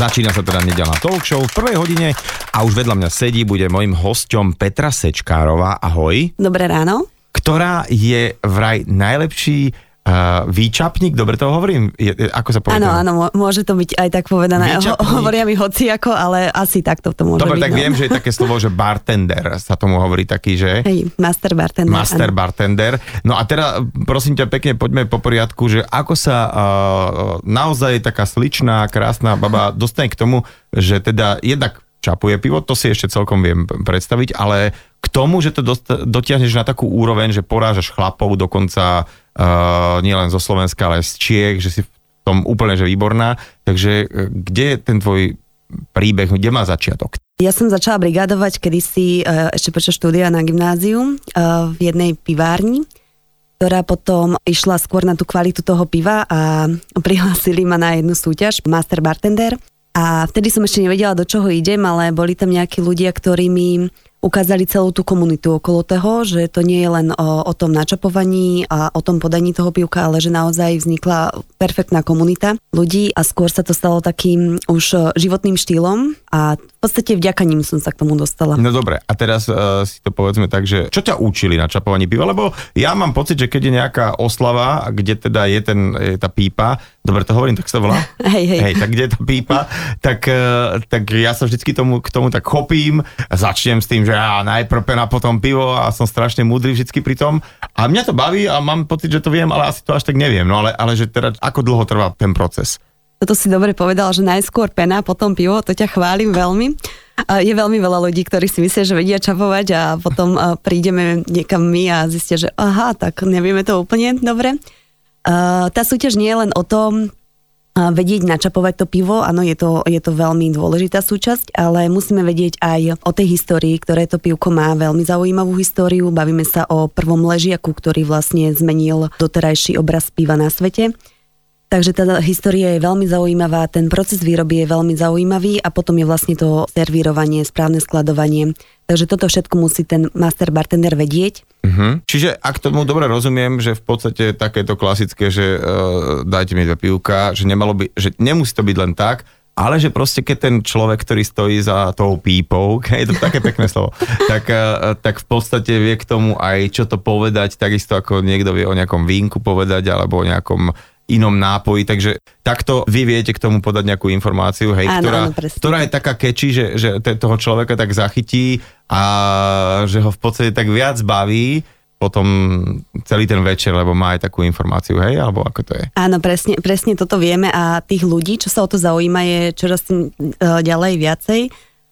Začína sa teda nedelná talk show v prvej hodine a už vedľa mňa sedí, bude mojim hosťom Petra Sečkárová. Ahoj. Dobré ráno. Ktorá je vraj najlepší Uh, výčapník, dobre to hovorím? Je, ako sa povie? Áno, áno, môže to byť aj tak povedané. Ho, hovoria mi hoci ako, ale asi takto to môže dobre, byť. tak no. viem, že je také slovo, že bartender sa tomu hovorí taký, že? Hej, master bartender. Master áno. bartender. No a teda, prosím ťa pekne, poďme po poriadku, že ako sa uh, naozaj taká sličná, krásna baba dostane k tomu, že teda jednak čapuje pivo, to si ešte celkom viem predstaviť, ale k tomu, že to dotiahneš na takú úroveň, že porážaš chlapov dokonca uh, nielen zo Slovenska, ale z Čiech, že si v tom úplne že výborná. Takže uh, kde je ten tvoj príbeh, kde má začiatok? Ja som začala brigádovať kedysi uh, ešte počas štúdia na gymnáziu uh, v jednej pivárni, ktorá potom išla skôr na tú kvalitu toho piva a prihlásili ma na jednu súťaž Master Bartender. A vtedy som ešte nevedela, do čoho idem, ale boli tam nejakí ľudia, ktorí mi ukázali celú tú komunitu okolo toho, že to nie je len o, o tom načapovaní a o tom podaní toho pivka, ale že naozaj vznikla perfektná komunita ľudí a skôr sa to stalo takým už životným štýlom a podstate vďaka ním som sa k tomu dostala. No dobre, a teraz uh, si to povedzme tak, že čo ťa učili na čapovaní piva? Lebo ja mám pocit, že keď je nejaká oslava, kde teda je, ten, je tá pípa, dobre to hovorím, tak sa volá? Hej, hej. hej tak kde je tá pípa, tak, uh, tak ja sa vždycky tomu, k tomu tak chopím začnem s tým, že ja najprv pena, potom pivo a som strašne múdry vždycky pri tom. A mňa to baví a mám pocit, že to viem, ale asi to až tak neviem. No ale, ale že teda ako dlho trvá ten proces? Toto si dobre povedal, že najskôr pena, potom pivo, to ťa chválim veľmi. Je veľmi veľa ľudí, ktorí si myslia, že vedia čapovať a potom prídeme niekam my a zistia, že aha, tak nevieme to úplne dobre. Tá súťaž nie je len o tom, vedieť načapovať to pivo, áno, je to, je to veľmi dôležitá súčasť, ale musíme vedieť aj o tej histórii, ktoré to pivko má veľmi zaujímavú históriu. Bavíme sa o prvom ležiaku, ktorý vlastne zmenil doterajší obraz piva na svete. Takže tá história je veľmi zaujímavá, ten proces výroby je veľmi zaujímavý a potom je vlastne to servírovanie, správne skladovanie. Takže toto všetko musí ten master bartender vedieť. Uh-huh. Čiže ak tomu dobre rozumiem, že v podstate takéto klasické, že uh, dajte mi dve pivka, že, nemalo by, že nemusí to byť len tak, ale že proste keď ten človek, ktorý stojí za tou pípou, je to také pekné slovo, tak, uh, tak v podstate vie k tomu aj čo to povedať, takisto ako niekto vie o nejakom vínku povedať, alebo o nejakom inom nápoji, takže takto vy viete k tomu podať nejakú informáciu, hej, áno, ktorá, áno, ktorá je taká keči, že, že toho človeka tak zachytí a že ho v podstate tak viac baví, potom celý ten večer, lebo má aj takú informáciu, hej, alebo ako to je? Áno, presne, presne toto vieme a tých ľudí, čo sa o to zaujíma, je čoraz tým uh, ďalej viacej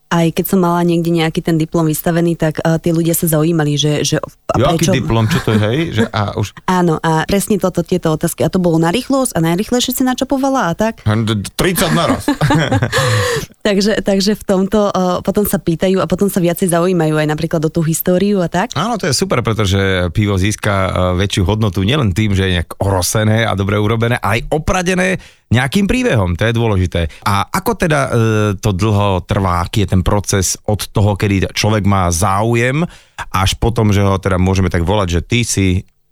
aj keď som mala niekde nejaký ten diplom vystavený, tak uh, tí ľudia sa zaujímali, že... že a jo, prečo... aký diplom, čo to je, hej? Že, a už... Áno, a presne toto, tieto otázky. A to bolo na rýchlosť a najrychlejšie si načapovala a tak? 30 naraz. takže, takže v tomto uh, potom sa pýtajú a potom sa viacej zaujímajú aj napríklad o tú históriu a tak. Áno, to je super, pretože pivo získa uh, väčšiu hodnotu nielen tým, že je nejak orosené a dobre urobené, aj opradené nejakým príbehom, to je dôležité. A ako teda e, to dlho trvá, aký je ten proces od toho, kedy človek má záujem, až potom, že ho teda môžeme tak volať, že ty si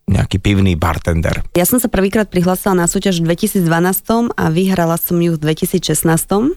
nejaký pivný bartender. Ja som sa prvýkrát prihlásila na súťaž v 2012 a vyhrala som ju v 2016.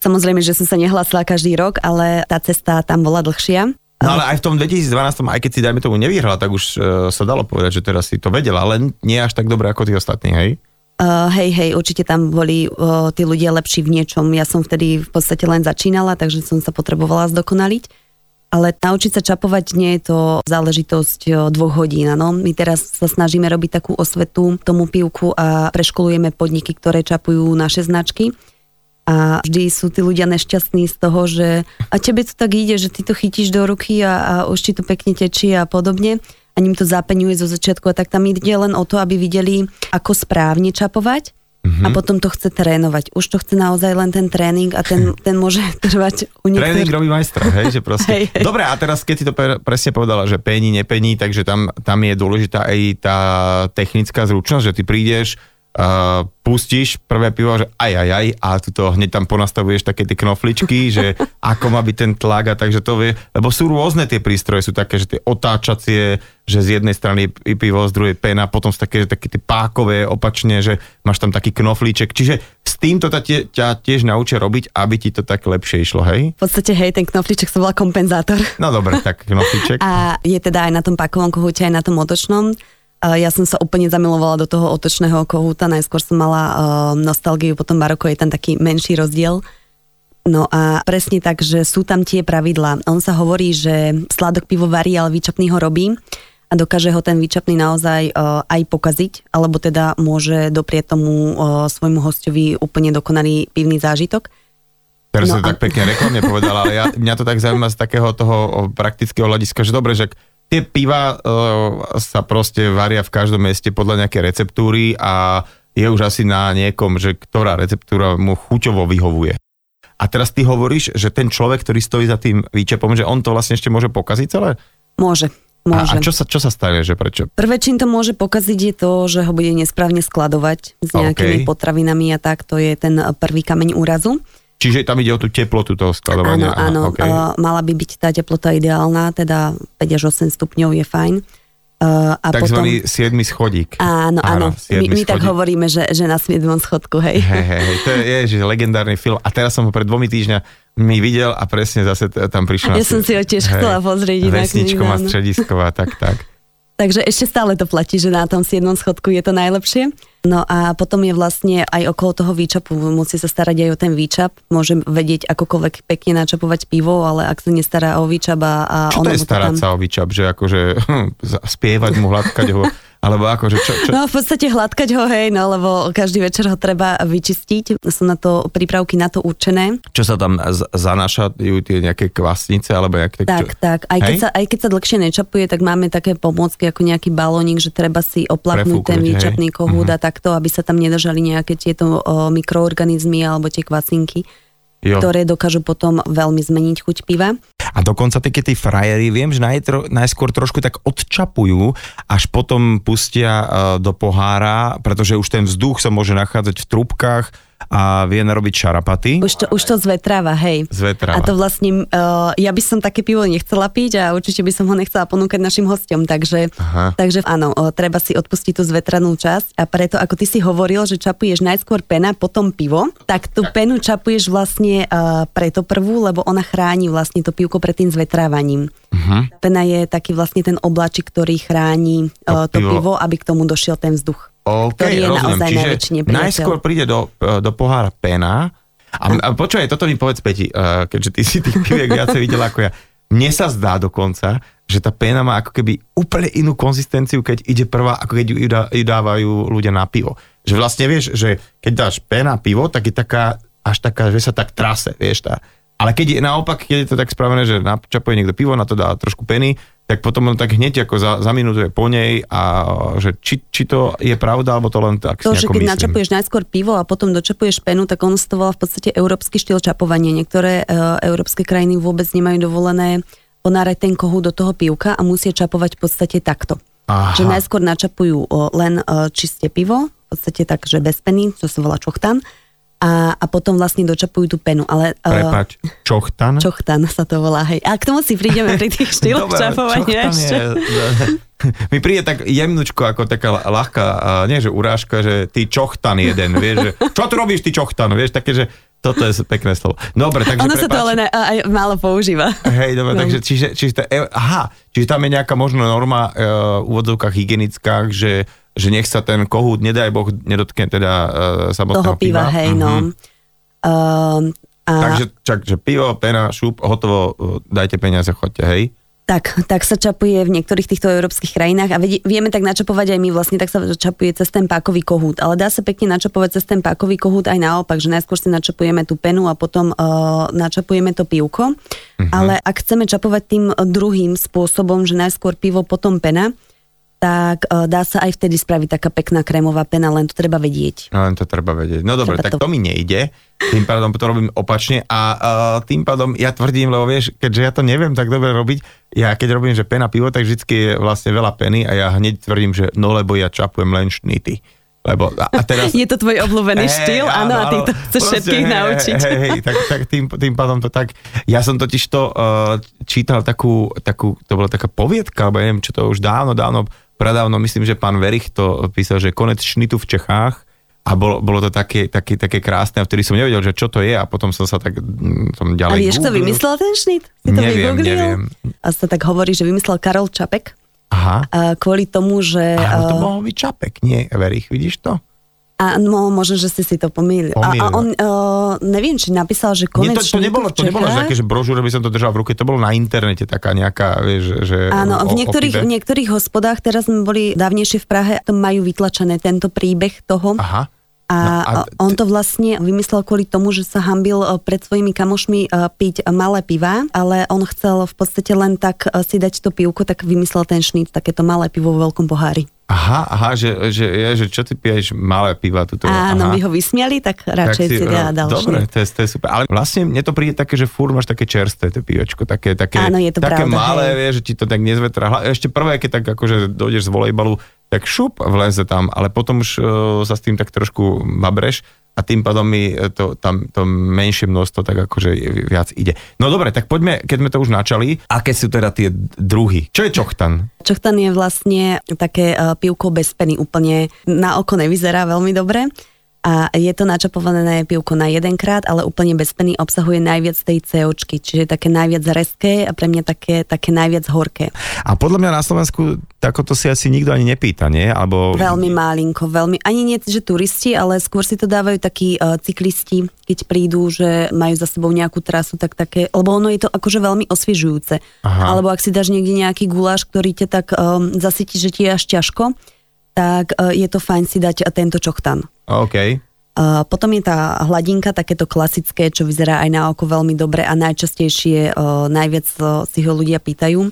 Samozrejme, že som sa nehlásila každý rok, ale tá cesta tam bola dlhšia. No ale aj v tom 2012, aj keď si dajme tomu nevyhrala, tak už uh, sa dalo povedať, že teraz si to vedela, ale nie až tak dobre ako tí ostatní, hej? Uh, hej, hej, určite tam boli uh, tí ľudia lepší v niečom. Ja som vtedy v podstate len začínala, takže som sa potrebovala zdokonaliť. Ale naučiť sa čapovať nie je to záležitosť uh, dvoch hodín. No. My teraz sa snažíme robiť takú osvetu tomu pivku a preškolujeme podniky, ktoré čapujú naše značky. A vždy sú tí ľudia nešťastní z toho, že a tebe to tak ide, že ty to chytíš do ruky a, a už ti to pekne tečí a podobne ním to zapeňuje zo začiatku a tak tam ide len o to, aby videli, ako správne čapovať mm-hmm. a potom to chce trénovať. Už to chce naozaj len ten tréning a ten, ten môže trvať u niektorých. Tréning robí majstra, hej, že proste. hej, hej. Dobre, a teraz keď si to presne povedala, že pení, nepení, takže tam, tam je dôležitá aj tá technická zručnosť, že ty prídeš, uh, pustíš prvé pivo, že aj, aj, aj, a tu to hneď tam ponastavuješ také tie knofličky, že ako má byť ten tlak a takže to vie, lebo sú rôzne tie prístroje, sú také, že tie otáčacie, že z jednej strany je pivo, z druhej pena, potom sú také, že také tie pákové opačne, že máš tam taký knoflíček, čiže s týmto ťa, ťa tiež naučia robiť, aby ti to tak lepšie išlo, hej? V podstate, hej, ten knoflíček sa volá kompenzátor. No dobre, tak knoflíček. A je teda aj na tom pakovom kohúte, aj na tom otočnom. Ja som sa úplne zamilovala do toho otočného kohúta, najskôr som mala uh, nostalgiu, potom baroko je tam taký menší rozdiel. No a presne tak, že sú tam tie pravidlá. On sa hovorí, že sládok pivo varí, ale výčapný ho robí a dokáže ho ten výčapný naozaj uh, aj pokaziť, alebo teda môže doprieť tomu uh, svojmu hostovi úplne dokonalý pivný zážitok. Teraz no a... tak pekne reklamne povedala, ale ja, mňa to tak zaujíma z takého toho praktického hľadiska, že dobre, že tie piva uh, sa proste varia v každom meste podľa nejaké receptúry a je už asi na niekom, že ktorá receptúra mu chuťovo vyhovuje. A teraz ty hovoríš, že ten človek, ktorý stojí za tým výčepom, že on to vlastne ešte môže pokaziť celé? Môže. Môže. A, a čo, sa, čo sa stane, že prečo? Prvé, čím to môže pokaziť, je to, že ho bude nesprávne skladovať s nejakými okay. potravinami a tak. To je ten prvý kameň úrazu. Čiže tam ide o tú teplotu toho skladovania. Áno, áno. Okay. Uh, mala by byť tá teplota ideálna, teda 5 až 8 stupňov je fajn. Uh, a Takzvaný potom... 7 schodík. Áno, áno. My, my tak hovoríme, že, že na 7 schodku, hej. Hej, hej, hej. To je, že legendárny film. A teraz som ho pred dvomi týždňa mi videl a presne zase tam prišla. Ja som si ho tiež hej, chcela pozrieť. Vesničko má stredisková, tak, tak. Takže ešte stále to platí, že na tom 7 schodku je to najlepšie. No a potom je vlastne aj okolo toho výčapu, musí sa starať aj o ten výčap, môže vedieť akokoľvek pekne načapovať pivo, ale ak sa nestará o výčap a, a Čo to je starať tam... sa o výčap, že akože hm, spievať mu, hladkať ho alebo ako, že čo, čo? No v podstate hladkať ho, hej, no lebo každý večer ho treba vyčistiť. Sú na to prípravky na to určené. Čo sa tam z- zanášajú tie nejaké kvasnice alebo nejaké... Tak, čo? tak. Aj keď, sa, aj keď sa dlhšie nečapuje, tak máme také pomôcky ako nejaký balónik, že treba si oplaknúť ten výčapný kohút uh-huh. a takto, aby sa tam nedržali nejaké tieto o, mikroorganizmy alebo tie kvasinky jo. ktoré dokážu potom veľmi zmeniť chuť piva. A dokonca také tí frajery, viem, že najtro, najskôr trošku tak odčapujú, až potom pustia uh, do pohára, pretože už ten vzduch sa môže nachádzať v trubkách, a vie narobiť šarapaty. Už to, už to zvetráva, hej. Zvetráva. A to vlastne, uh, ja by som také pivo nechcela piť a určite by som ho nechcela ponúkať našim hostom, takže, takže áno, uh, treba si odpustiť tú zvetranú časť a preto, ako ty si hovoril, že čapuješ najskôr pena, potom pivo, tak tú penu čapuješ vlastne uh, preto prvú, lebo ona chráni vlastne to pivko pred tým zvetrávaním. Uh-huh. Pena je taký vlastne ten obláčik, ktorý chráni uh, to, to pivo. pivo, aby k tomu došiel ten vzduch. OK, ktorý je rozumiem. naozaj Čiže najskôr príde do, e, do pohára pena. A, a počúvaj, toto mi povedz, Peti, uh, keďže ty si tých piviek viacej videla ako ja. Mne sa zdá dokonca, že tá pena má ako keby úplne inú konzistenciu, keď ide prvá, ako keď ju, ju dávajú ľudia na pivo. Že vlastne vieš, že keď dáš pena pivo, tak je taká, až taká, že sa tak trase, vieš, tá. Ale keď je naopak, keď je to tak spravené, že načapuje niekto pivo, na to dá trošku peny, tak potom on tak hneď ako za, za minútu je po nej a že či, či to je pravda, alebo to len tak To, že keď myslím. načapuješ najskôr pivo a potom dočapuješ penu, tak on to volá v podstate európsky štýl čapovania. Niektoré uh, európske krajiny vôbec nemajú dovolené ponárať ten kohu do toho pivka a musia čapovať v podstate takto. Aha. Že najskôr načapujú len uh, čisté pivo, v podstate tak, že bez peny, čo sa volá čochtan, a, a potom vlastne dočapujú tú penu. Ale, uh, Prepač, čochtan? Čochtan sa to volá, hej. A k tomu si prídeme pri tých štýloch čapovania ešte. Je, mi príde tak jemnučko, ako taká ľahká, nie že urážka, že ty čochtan jeden, vieš, že čo tu robíš ty čochtan, vieš, také, že toto je pekné slovo. Dobre, takže Ono sa to ale aj, aj málo používa. Hej, dobre, no. takže čiže, čiže, čiže, aha, čiže tam je nejaká možno norma uh, v úvodzovkách hygienická, že že nech sa ten kohút, nedaj Boh, nedotkne teda uh, samotného Toho piva. piva hej, no. Uh, a... Takže čak, že pivo, pena, šup, hotovo, uh, dajte peniaze, chodte, hej. Tak, tak sa čapuje v niektorých týchto európskych krajinách a vieme tak načapovať aj my, vlastne tak sa čapuje cez ten pákový kohút, ale dá sa pekne načapovať cez ten pákový kohút aj naopak, že najskôr si načapujeme tú penu a potom uh, načapujeme to pivko, uh-huh. ale ak chceme čapovať tým druhým spôsobom, že najskôr pivo, potom pena, tak uh, dá sa aj vtedy spraviť taká pekná krémová pena, len to treba vedieť. No, len to treba vedieť. No dobre, tak to... to mi nejde, tým pádom to robím opačne a uh, tým pádom ja tvrdím, lebo vieš, keďže ja to neviem tak dobre robiť, ja keď robím, že pena pivo, tak vždycky je vlastne veľa peny a ja hneď tvrdím, že no lebo ja čapujem len šnity. Lebo a, teraz... Je to tvoj obľúbený štýl, áno, a ty to chceš všetkých hej, naučiť. Hej, hej, tak, tak tým, tým pádom to tak... Ja som totiž to uh, čítal takú, takú, to bola taká poviedka, alebo neviem, čo to už dávno, dávno, pradávno, myslím, že pán Verich to písal, že konec šnitu v Čechách, a bolo, bolo to také, také, také krásne, a vtedy som nevedel, že čo to je a potom som sa tak mm, som ďalej A vieš, kto vymyslel ten šnit? Si to neviem, neviem. A sa tak hovorí, že vymyslel Karol Čapek. Aha. A kvôli tomu, že... Ale to a, mohol byť Čapek, nie Verich, vidíš to? A no, možno, že si si to pomýlil. A, a on, uh, neviem, či napísal, že Nie, konec to, to nebolo, to v nebolo že také, že brožúra by som to držal v ruke, to bolo na internete taká nejaká, vieš, že... Áno, o- v niektorých, o pive. niektorých hospodách, teraz sme boli dávnejšie v Prahe, to majú vytlačené tento príbeh toho. Aha. A, No a t- on to vlastne vymyslel kvôli tomu, že sa hambil e, pred svojimi kamošmi e, piť malé piva, ale on chcel v podstate len tak e, si dať to pivko, tak vymyslel ten šnít, takéto malé pivo vo veľkom pohári. Aha, aha, že, že, je, že čo ty piješ malé piva tuto. Áno, aha. by ho vysmiali, tak radšej si, dá dal Dobre, šnít. to je, to je super. Ale vlastne mne to príde také, že fúr máš také čerstvé, to pivečko, také, také, Áno, je to také pravda, malé, hej. vieš, že ti to tak nezvetra. Hla- Ešte prvé, keď tak akože dojdeš z volejbalu, tak šup vleze tam, ale potom už uh, sa s tým tak trošku babreš a tým pádom mi to, tam, to menšie množstvo tak akože viac ide. No dobre, tak poďme, keď sme to už načali, aké sú teda tie druhy? Čo je čochtan? Čochtan je vlastne také uh, pivko bez peny, úplne na oko nevyzerá veľmi dobre. A je to načapované pivko na jedenkrát, ale úplne bez peny obsahuje najviac tej COčky, čiže také najviac rezké a pre mňa také, také najviac horké. A podľa mňa na Slovensku takoto si asi nikto ani nepýta, nie? Alebo... Veľmi málinko, veľmi, ani nie, že turisti, ale skôr si to dávajú takí uh, cyklisti, keď prídu, že majú za sebou nejakú trasu, tak také, lebo ono je to akože veľmi osviežujúce. Aha. Alebo ak si dáš niekde nejaký guláš, ktorý ťa tak um, zasytí, že ti je až ťažko, tak uh, je to fajn si dať tento čochtan. OK. Uh, potom je tá hladinka, takéto klasické, čo vyzerá aj na oko veľmi dobre a najčastejšie uh, najviac si ho ľudia pýtajú.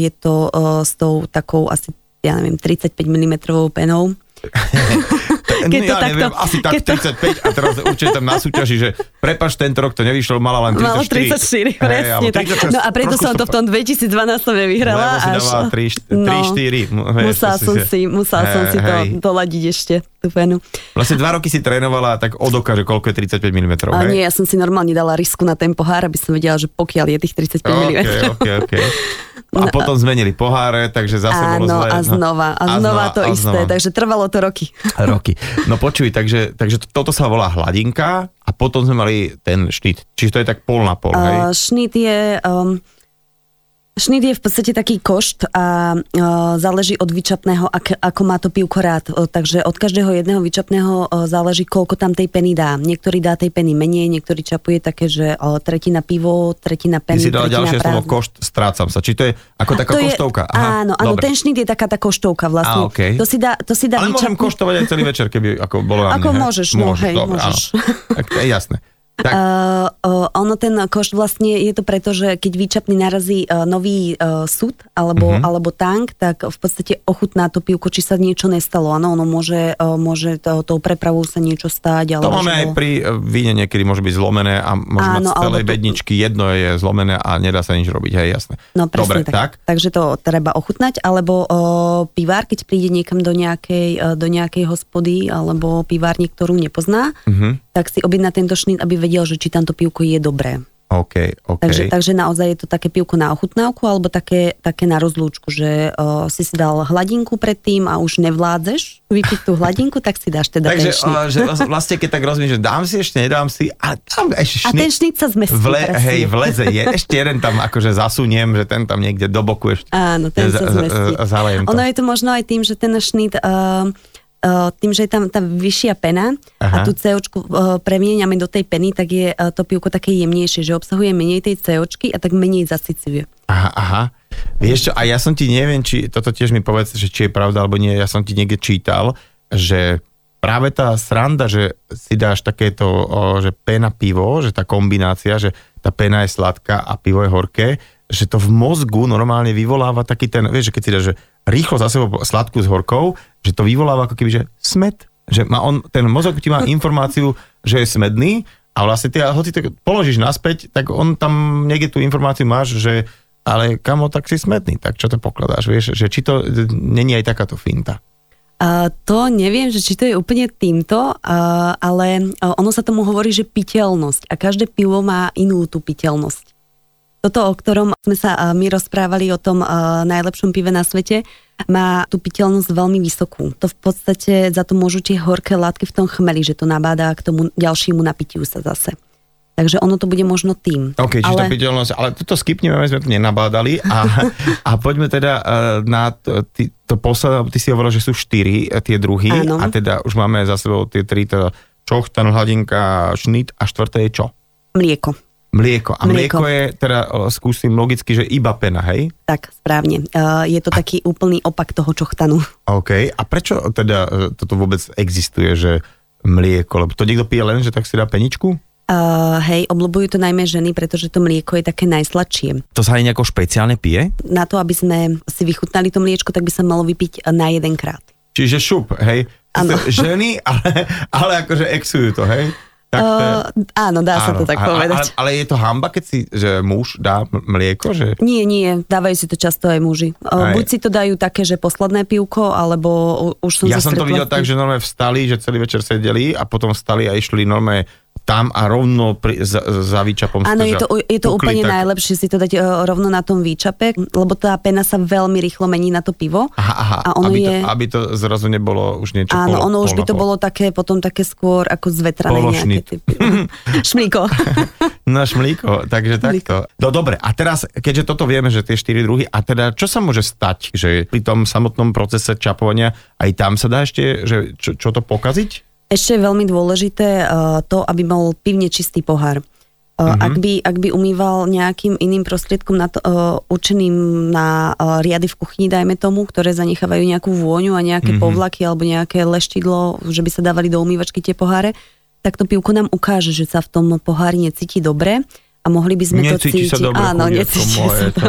Je to s tou takou asi, ja neviem, 35 mm penou. Keď to ja takto- neviem, asi tak keď to- 35 a teraz určite tam na súťaži, že prepač, tento rok to nevyšlo, mala len 34. Malo 34, Hej, presne alebo tak. 36, No a preto som to v tom 2012 nevyhrala. Lebo si až, dávala 3, 4, no, musela som si, musela som si to doladiť ešte, penu. Vlastne dva roky si trénovala tak od oka, že koľko je 35 mm, A hej? nie, ja som si normálne dala risku na ten pohár, aby som vedela, že pokiaľ je tých 35 mm. OK, OK, A potom zmenili poháre, takže zase bolo Áno, zle. a no. znova, a znova to a isté, takže trvalo to roky. Roky. No počuj, takže, takže to- toto sa volá hladinka a potom sme mali ten štít. Čiže to je tak pol na pol, hej? Uh, šnít je... Um, Šnít je v podstate taký košt a uh, záleží od vyčapného, ak, ako má to pivko rád. Uh, takže od každého jedného vyčapného uh, záleží, koľko tam tej peny dá. Niektorý dá tej peny menej, niektorý čapuje také, že uh, tretina pivo, tretina Ty peny, si dala ďalšie slovo prázdna. košt, strácam sa. Či to je ako taká To je- koštovka? Áno, áno, dobre. ten šnít je taká tá koštovka vlastne. Á, okej. To si dá, to si dá Ale môžem vyčapnúť- koštovať aj celý večer, keby ako bolo Ako hej? môžeš, no, hej, dobre, môžeš. Áno. Tak to je jasné. Tak, Uh, uh, ono ten koš vlastne je to preto, že keď výčapný narazí uh, nový uh, súd alebo, uh-huh. alebo tank, tak v podstate ochutná to pivko, či sa niečo nestalo. Áno, ono môže, uh, môže to, tou prepravou sa niečo stáť. to Alebo máme že aj bol- pri víne niekedy môže byť zlomené a môže mať Áno, z celej to- bedničky jedno je zlomené a nedá sa nič robiť, hej, jasné. No presne Dobre, tak. Takže to treba ochutnať, alebo o, pivár, keď príde niekam do nejakej, e, do nejakej hospody, alebo pivárne, ktorú nepozná, Mhm. Tak si objedná tento šnít, aby vedel, že či tamto pivko je dobré. OK, OK. Takže, takže naozaj je to také pivko na ochutnávku, alebo také, také na rozlúčku, že o, si si dal hladinku predtým a už nevládzeš vypiť tú hladinku, tak si dáš teda Takže ten uh, že vlastne keď tak rozumiem, že dám si ešte, nedám si, a tam ešte A ten šnít sa zmestí. Vle, presne. hej, vleze je. Ešte jeden tam akože zasuniem, že ten tam niekde do boku ešte. Áno, ten za- sa zmestí. zalejem to. Ono je to možno aj tým, že ten šnít... Uh, Uh, tým, že je tam tá vyššia pena Aha. a tú COčku uh, premieňame do tej peny, tak je uh, to pivko také jemnejšie, že obsahuje menej tej COčky a tak menej zasycuje. Aha, aha. Vieš čo, a ja som ti neviem, či toto tiež mi povedz, že či je pravda alebo nie, ja som ti niekde čítal, že práve tá sranda, že si dáš takéto, že pena pivo, že tá kombinácia, že tá pena je sladká a pivo je horké, že to v mozgu normálne vyvoláva taký ten, vieš, že keď si dáš že rýchlo za sebou sladkú s horkou, že to vyvoláva ako keby, že smet, že má on, ten mozog ti má informáciu, že je smedný a vlastne ty, hoci to položíš naspäť, tak on tam niekde tú informáciu máš, že ale kamo, tak si smedný, tak čo to pokladáš, vieš, že či to e, není aj takáto finta. Uh, to neviem, že či to je úplne týmto, uh, ale uh, ono sa tomu hovorí, že piteľnosť a každé pivo má inú tú piteľnosť. Toto, o ktorom sme sa my rozprávali o tom najlepšom pive na svete, má tú piteľnosť veľmi vysokú. To v podstate za to môžu tie horké látky v tom chmeli, že to nabáda k tomu ďalšiemu napitiu sa zase. Takže ono to bude možno tým. OK, čiže ale... piteľnosť, ale toto skipneme, sme to nenabádali a, a poďme teda na to, ty, to posledné, ty si hovoril, že sú štyri uh, tie druhy Áno. a teda už máme za sebou tie tri, to čochtan, hladinka, šnit a štvrté je čo? Mlieko. Mlieko. A mlieko, mlieko je, teda skúsim logicky, že iba pena, hej? Tak, správne. Uh, je to a... taký úplný opak toho čochtanu. OK. A prečo teda uh, toto vôbec existuje, že mlieko? Lebo to niekto pije len, že tak si dá peničku? Uh, hej, obľúbujú to najmä ženy, pretože to mlieko je také najsladšie. To sa aj nejako špeciálne pije? Na to, aby sme si vychutnali to mliečko, tak by sa malo vypiť na jeden krát. Čiže šup, hej? Ano. Ženy, ale, ale akože exujú to, hej? Tak to je... uh, áno, dá áno, sa to tak povedať. Ale, ale je to hamba, keď si, že muž dá mlieko? Že... Nie, nie, dávajú si to často aj muži. Uh, buď si to dajú také, že posledné pivko, alebo už som Ja som to videl tak, že normálne vstali, že celý večer sedeli a potom vstali a išli normálne tam a rovno pri, za, za výčapom. Áno, je to, je to úplne tak... najlepšie si to dať uh, rovno na tom výčape, lebo tá pena sa veľmi rýchlo mení na to pivo. Aha, aha, a ono aby, je... to, aby to zrazu nebolo už niečo Áno, polo, ono už by to bolo také, potom také skôr ako zvetrané Pološnit. nejaké typy. šmlíko. no šmlíko, takže takto. No dobre, a teraz, keďže toto vieme, že tie štyri druhy, a teda čo sa môže stať, že pri tom samotnom procese čapovania aj tam sa dá ešte, že čo, čo to pokaziť? Ešte je veľmi dôležité uh, to, aby bol pivne čistý pohár. Uh, mm-hmm. ak, by, ak by umýval nejakým iným prostriedkom na to, uh, určeným na uh, riady v kuchyni, dajme tomu, ktoré zanechávajú nejakú vôňu a nejaké mm-hmm. povlaky alebo nejaké leštidlo, že by sa dávali do umývačky tie poháre, tak to pivko nám ukáže, že sa v tom pohári necíti dobre a mohli by sme necíti to cítiť. Sa dobre, Áno, necíti sa to.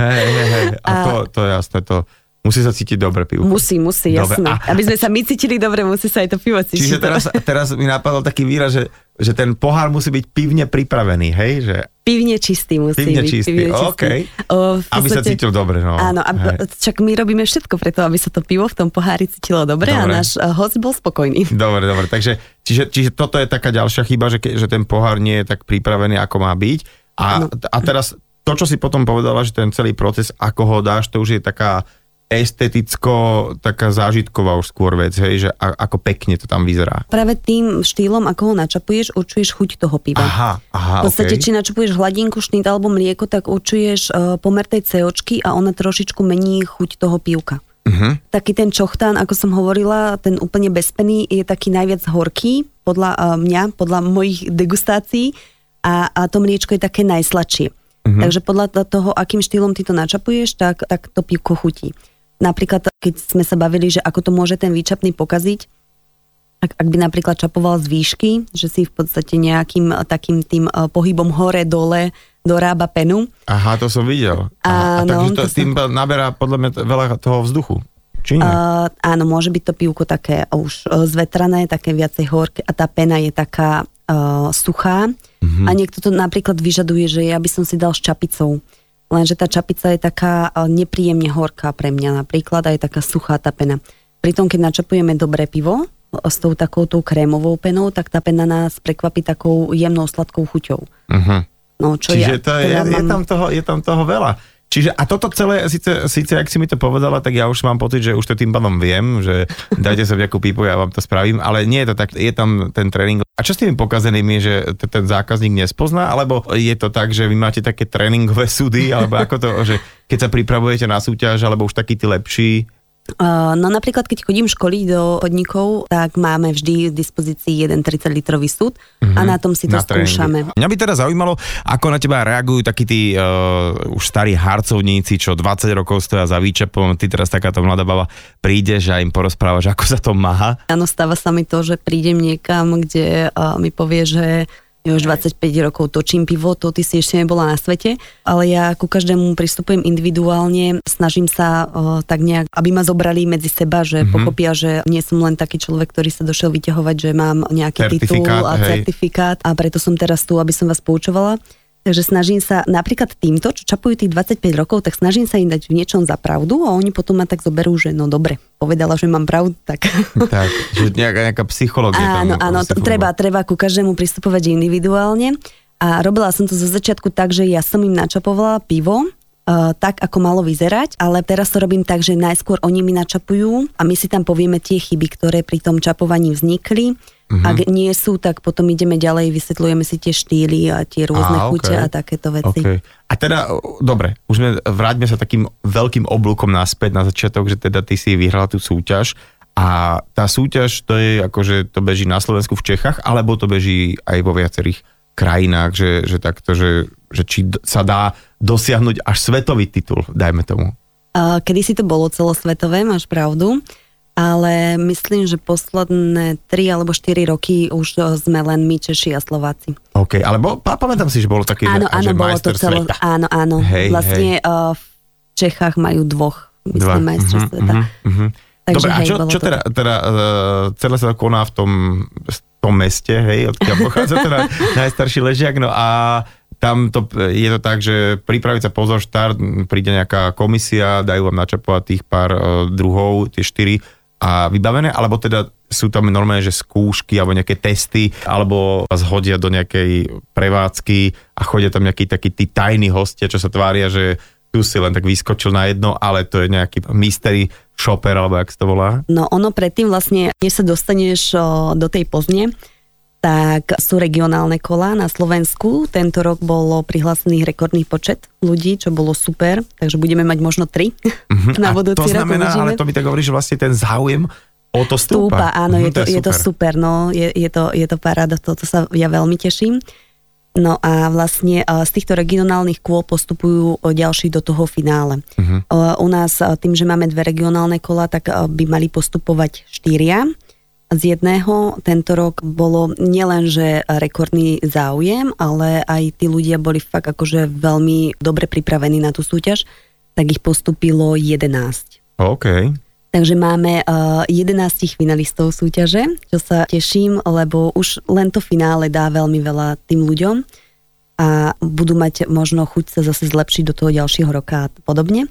Hej, hej, hej. A, a to, to je jasné, to Musí sa cítiť dobre pivo. Musí, musí, dobre. jasné. A... Aby sme sa my cítili dobre, musí sa aj to pivo cítiť. Čiže teraz, teraz mi napadol taký výraz, že, že ten pohár musí byť pivne pripravený, hej? Že... Pivne čistý musí pivne byť. Čistý, pivne čistý, OK. O, aby sa cítil dobre, no. Áno, a čak my robíme všetko preto, aby sa to pivo v tom pohári cítilo dobre, dobre. a náš uh, host bol spokojný. Dobre, dobre, takže čiže, čiže toto je taká ďalšia chyba, že, že ten pohár nie je tak pripravený, ako má byť. A, a teraz to, čo si potom povedala, že ten celý proces, ako ho dáš, to už je taká esteticko taká zážitková už skôr vec, hej, že a, ako pekne to tam vyzerá. Práve tým štýlom, ako ho načapuješ, určuješ chuť toho piva. Aha, aha, V podstate, okay. či načapuješ hladinku, šnit alebo mlieko, tak určuješ uh, pomer tej COčky a ona trošičku mení chuť toho pivka. Uh-huh. Taký ten čochtán, ako som hovorila, ten úplne bezpený je taký najviac horký, podľa uh, mňa, podľa mojich degustácií a, a to mliečko je také najsladšie. Uh-huh. Takže podľa toho, akým štýlom ty to načapuješ, tak, tak to pivko chutí. Napríklad, keď sme sa bavili, že ako to môže ten výčapný pokaziť, ak, ak by napríklad čapoval z výšky, že si v podstate nejakým takým tým uh, pohybom hore-dole dorába penu. Aha, to som videl. Aha, Áno, a takže to, to tým som... naberá podľa mňa veľa toho vzduchu. Či nie? Uh, áno, môže byť to pivko také už zvetrané, také viacej horké a tá pena je taká uh, suchá. Uh-huh. A niekto to napríklad vyžaduje, že ja by som si dal s čapicou lenže tá čapica je taká nepríjemne horká pre mňa napríklad a je taká suchá tá pena. Pritom, keď načapujeme dobré pivo s tou takou tou krémovou penou, tak tá pena nás prekvapí takou jemnou sladkou chuťou. Uh-huh. No, čo Čiže ja, to je, teda je, mám... je, tam toho, je tam toho veľa. Čiže a toto celé, síce, síce ak si mi to povedala, tak ja už mám pocit, že už to tým pádom viem, že dajte sa nejakú pípu, ja vám to spravím, ale nie je to tak, je tam ten tréning. A čo s tými pokazenými, že ten zákazník nespozná, alebo je to tak, že vy máte také tréningové súdy, alebo ako to, že keď sa pripravujete na súťaž, alebo už takí tí lepší, No napríklad, keď chodím školiť do podnikov, tak máme vždy v dispozícii jeden 30 litrový súd mm-hmm. a mhm. na tom si to na skúšame. Mňa by teda zaujímalo, ako na teba reagujú takí tí uh, už starí harcovníci, čo 20 rokov stoja za výčepom, ty teraz takáto mladá baba prídeš a im porozprávaš, ako sa to má. Áno, stáva sa mi to, že prídem niekam, kde uh, mi povie, že už 25 rokov točím pivo, to ty si ešte nebola na svete, ale ja ku každému pristupujem individuálne, snažím sa o, tak nejak, aby ma zobrali medzi seba, že mm-hmm. pochopia, že nie som len taký človek, ktorý sa došiel vyťahovať, že mám nejaký titul a hej. certifikát a preto som teraz tu, aby som vás poučovala. Takže snažím sa napríklad týmto, čo čapujú tých 25 rokov, tak snažím sa im dať v niečom za pravdu a oni potom ma tak zoberú, že no dobre, povedala, že mám pravdu, tak... Tak, že nejaká, nejaká psychológia Áno, áno, to, treba, treba ku každému pristupovať individuálne. A robila som to zo začiatku tak, že ja som im načapovala pivo, Uh, tak, ako malo vyzerať, ale teraz to robím tak, že najskôr oni mi načapujú a my si tam povieme tie chyby, ktoré pri tom čapovaní vznikli Uh-huh. Ak nie sú, tak potom ideme ďalej, vysvetľujeme si tie štýly a tie rôzne a, chute okay. a takéto veci. Okay. A teda, dobre, už sme, vráťme sa takým veľkým oblúkom naspäť na začiatok, že teda ty si vyhrala tú súťaž a tá súťaž to je akože to beží na Slovensku v Čechách, alebo to beží aj vo viacerých krajinách, že, že takto, že, že či sa dá dosiahnuť až svetový titul, dajme tomu. Kedy si to bolo celosvetové, máš pravdu ale myslím, že posledné 3 alebo 4 roky už sme len my, Češi a Slováci. OK, ale bol, pamätám si, že bolo taký áno, áno, že bolo to celo, sveta. Áno, áno. Hej, vlastne hej. Uh, v Čechách majú dvoch, myslím, majstrov uh-huh, sveta. Uh-huh, uh-huh. Takže, Dobre, a čo, čo teda, teda uh, celé sa koná v tom, v tom meste, hej, odkiaľ pochádza teda najstarší ležiak, no a tam to, je to tak, že pripraviť sa pozor štart, príde nejaká komisia, dajú vám načapovať tých pár uh, druhov, tie štyri a vybavené, alebo teda sú tam normálne, že skúšky alebo nejaké testy, alebo vás hodia do nejakej prevádzky a chodia tam nejakí takí tí tajní hostia, čo sa tvária, že tu si len tak vyskočil na jedno, ale to je nejaký mystery shopper, alebo jak sa to volá? No ono predtým vlastne, než sa dostaneš do tej pozne, tak sú regionálne kola na Slovensku. Tento rok bolo prihlásených rekordný počet ľudí, čo bolo super, takže budeme mať možno tri uh-huh. na budúci rok. To znamená, rok, ale to mi tak hovorí, že vlastne ten záujem o to stúpa. stúpa áno, uh-huh, je, to, to je, je to super, no, je, je, to, je to paráda, toto sa ja veľmi teším. No a vlastne z týchto regionálnych kôl postupujú ďalší do toho finále. Uh-huh. U nás tým, že máme dve regionálne kola, tak by mali postupovať štyria z jedného tento rok bolo nielen, že rekordný záujem, ale aj tí ľudia boli fakt akože veľmi dobre pripravení na tú súťaž, tak ich postupilo 11. OK. Takže máme uh, 11 finalistov súťaže, čo sa teším, lebo už len to finále dá veľmi veľa tým ľuďom a budú mať možno chuť sa zase zlepšiť do toho ďalšieho roka a podobne.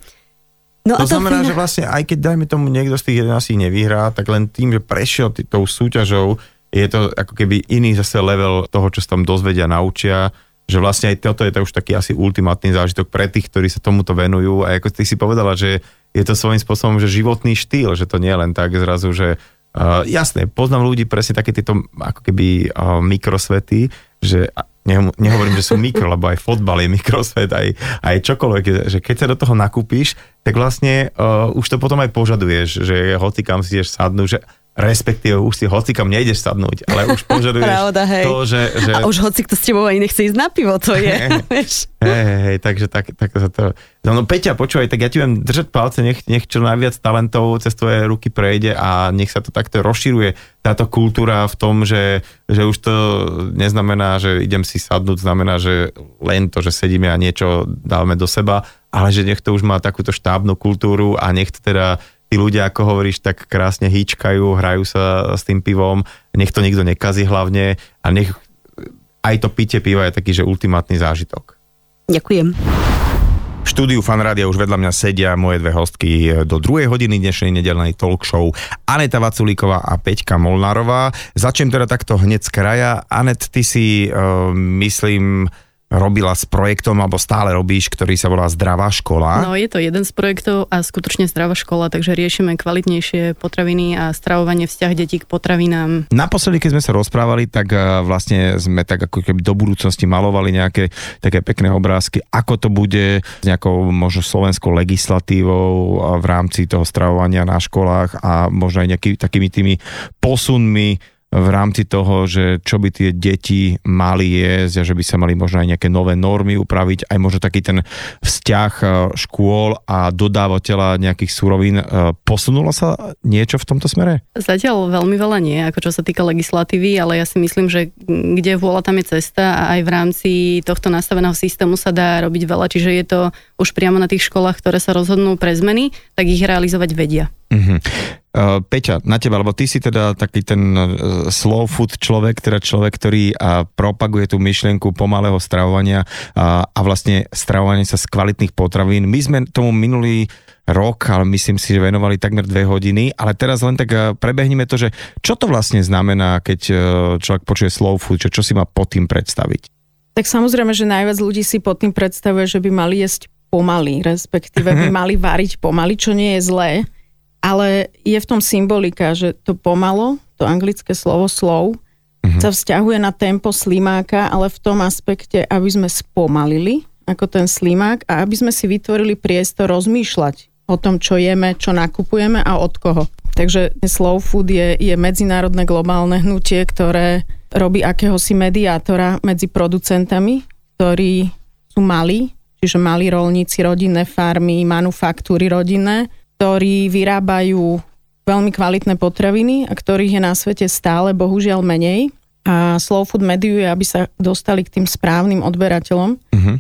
No to, to znamená, že vlastne aj keď dajme tomu niekto z tých 11 nevyhrá, tak len tým, že prešiel tý, tou súťažou, je to ako keby iný zase level toho, čo sa tam dozvedia, naučia, že vlastne aj toto je to už taký asi ultimátny zážitok pre tých, ktorí sa tomuto venujú. A ako ty si povedala, že je to svojím spôsobom, že životný štýl, že to nie je len tak zrazu, že uh, jasné, poznám ľudí presne také tieto ako keby uh, mikrosvety, že nehovorím, že sú mikro, lebo aj fotbal je mikrosvet, aj, aj čokoľvek, že keď sa do toho nakúpiš, tak vlastne uh, už to potom aj požaduješ, že hoci kam si ideš sadnúť, že respektíve už si hoci kam nejdeš sadnúť, ale už požaduješ Pravda, hej. to, že, že... A už hoci kto s tebou ani nechce ísť na pivo, to je, vieš. Hej, hej, takže tak, tak sa to... No, no Peťa, počúvaj, tak ja ti viem držať palce, nech, nech čo najviac talentov cez tvoje ruky prejde a nech sa to takto rozširuje, táto kultúra v tom, že, že už to neznamená, že idem si sadnúť, znamená, že len to, že sedíme a niečo dávame do seba, ale že nech to už má takúto štábnu kultúru a nech to teda tí ľudia, ako hovoríš, tak krásne hýčkajú, hrajú sa s tým pivom, nech to nikto nekazí hlavne a nech aj to pitie piva je taký, že ultimátny zážitok. Ďakujem. V štúdiu Fanrádia už vedľa mňa sedia moje dve hostky do druhej hodiny dnešnej nedelnej talk show Aneta Vaculíková a Peťka Molnárová. Začnem teda takto hneď z kraja. Anet, ty si, uh, myslím, robila s projektom, alebo stále robíš, ktorý sa volá Zdravá škola. No, je to jeden z projektov a skutočne Zdravá škola, takže riešime kvalitnejšie potraviny a stravovanie vzťah detí k potravinám. Naposledy, keď sme sa rozprávali, tak eh, vlastne sme tak ako keby do budúcnosti malovali nejaké také pekné obrázky, ako to bude s nejakou možno slovenskou legislatívou v rámci toho stravovania na školách a možno aj nejakými takými tými posunmi v rámci toho, že čo by tie deti mali jesť a že by sa mali možno aj nejaké nové normy upraviť, aj možno taký ten vzťah e, škôl a dodávateľa nejakých surovín. E, posunulo sa niečo v tomto smere? Zatiaľ veľmi veľa nie, ako čo sa týka legislatívy, ale ja si myslím, že kde vôľa tam je cesta a aj v rámci tohto nastaveného systému sa dá robiť veľa, čiže je to už priamo na tých školách, ktoré sa rozhodnú pre zmeny, tak ich realizovať vedia. Mm-hmm. Uh, Peťa, na teba, lebo ty si teda taký ten uh, slow food človek, teda človek, ktorý uh, propaguje tú myšlienku pomalého stravovania a vlastne stravovanie sa z kvalitných potravín. My sme tomu minulý rok, ale myslím si, že venovali takmer dve hodiny, ale teraz len tak prebehneme to, že čo to vlastne znamená, keď človek počuje slow food, čo, čo si má pod tým predstaviť? Tak samozrejme, že najviac ľudí si pod tým predstavuje, že by mali jesť pomaly, respektíve by mali variť pomaly, čo nie je zlé ale je v tom symbolika, že to pomalo, to anglické slovo slow, uh-huh. sa vzťahuje na tempo slimáka, ale v tom aspekte, aby sme spomalili ako ten slimák a aby sme si vytvorili priestor rozmýšľať o tom, čo jeme, čo nakupujeme a od koho. Takže slow food je, je medzinárodné globálne hnutie, ktoré robí akéhosi mediátora medzi producentami, ktorí sú malí, čiže malí rolníci, rodinné farmy, manufaktúry rodinné, ktorí vyrábajú veľmi kvalitné potraviny a ktorých je na svete stále bohužiaľ menej. A Slow Food mediuje, aby sa dostali k tým správnym odberateľom, uh-huh.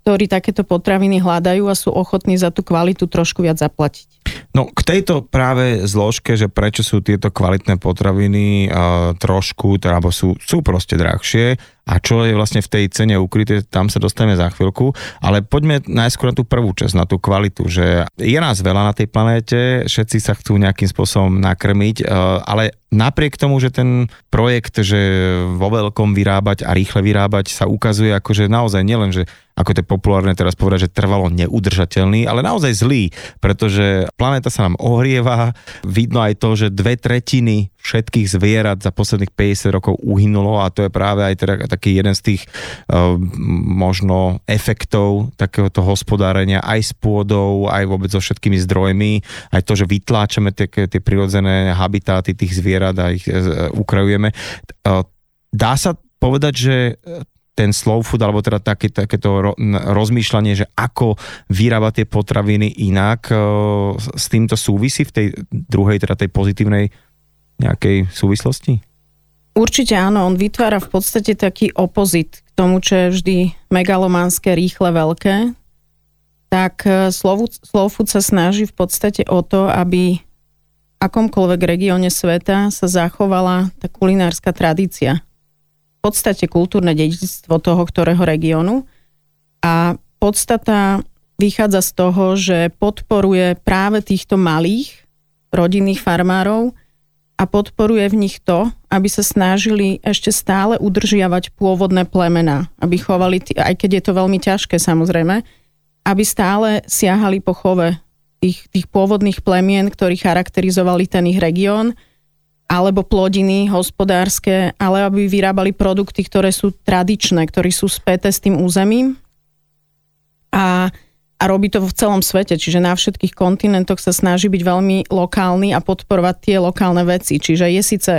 ktorí takéto potraviny hľadajú a sú ochotní za tú kvalitu trošku viac zaplatiť. No k tejto práve zložke, že prečo sú tieto kvalitné potraviny uh, trošku, teda, alebo sú, sú proste drahšie, a čo je vlastne v tej cene ukryté, tam sa dostaneme za chvíľku, ale poďme najskôr na tú prvú časť, na tú kvalitu, že je nás veľa na tej planéte, všetci sa chcú nejakým spôsobom nakrmiť, eh, ale napriek tomu, že ten projekt, že vo veľkom vyrábať a rýchle vyrábať sa ukazuje ako, že naozaj nielen, že ako to populárne teraz povedať, že trvalo neudržateľný, ale naozaj zlý, pretože planéta sa nám ohrieva, vidno aj to, že dve tretiny všetkých zvierat za posledných 50 rokov uhynulo a to je práve aj teda taký jeden z tých uh, možno efektov takéhoto hospodárenia aj s pôdou, aj vôbec so všetkými zdrojmi, aj to, že vytláčame tie, tie prirodzené habitáty tých zvierat a ich uh, ukrajujeme. Uh, dá sa povedať, že ten slow food, alebo teda také, takéto ro, rozmýšľanie, že ako vyrábať tie potraviny inak, s týmto súvisí v tej druhej, teda tej pozitívnej nejakej súvislosti? Určite áno, on vytvára v podstate taký opozit k tomu, čo je vždy megalománske, rýchle, veľké. Tak e, Slow Food sa snaží v podstate o to, aby akomkoľvek regióne sveta sa zachovala tá kulinárska tradícia. V podstate kultúrne dedičstvo toho, ktorého regiónu. A podstata vychádza z toho, že podporuje práve týchto malých rodinných farmárov, a podporuje v nich to, aby sa snažili ešte stále udržiavať pôvodné plemená, aby chovali, aj keď je to veľmi ťažké samozrejme, aby stále siahali po chove tých, tých pôvodných plemien, ktorí charakterizovali ten ich región, alebo plodiny hospodárske, ale aby vyrábali produkty, ktoré sú tradičné, ktoré sú späté s tým územím. A a robí to v celom svete, čiže na všetkých kontinentoch sa snaží byť veľmi lokálny a podporovať tie lokálne veci. Čiže je síce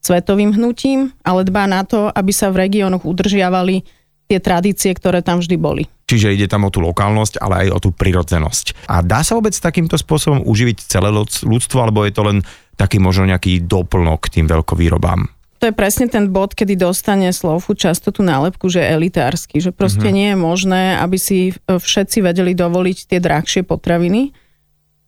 svetovým hnutím, ale dbá na to, aby sa v regiónoch udržiavali tie tradície, ktoré tam vždy boli. Čiže ide tam o tú lokálnosť, ale aj o tú prirodzenosť. A dá sa vôbec takýmto spôsobom uživiť celé ľudstvo, alebo je to len taký možno nejaký doplnok tým veľkovýrobám? To je presne ten bod, kedy dostane Slow často tú nálepku, že elitársky, že proste mm-hmm. nie je možné, aby si všetci vedeli dovoliť tie drahšie potraviny.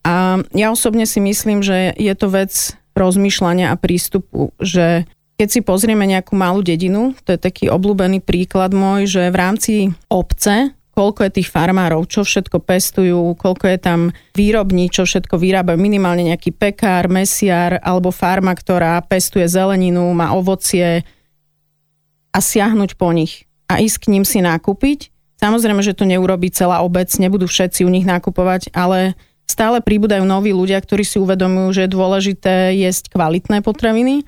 A ja osobne si myslím, že je to vec rozmýšľania a prístupu, že keď si pozrieme nejakú malú dedinu, to je taký obľúbený príklad môj, že v rámci obce koľko je tých farmárov, čo všetko pestujú, koľko je tam výrobní, čo všetko vyrábajú, minimálne nejaký pekár, mesiar alebo farma, ktorá pestuje zeleninu, má ovocie a siahnuť po nich a ísť k ním si nakúpiť. Samozrejme, že to neurobí celá obec, nebudú všetci u nich nakupovať, ale stále pribúdajú noví ľudia, ktorí si uvedomujú, že je dôležité jesť kvalitné potraviny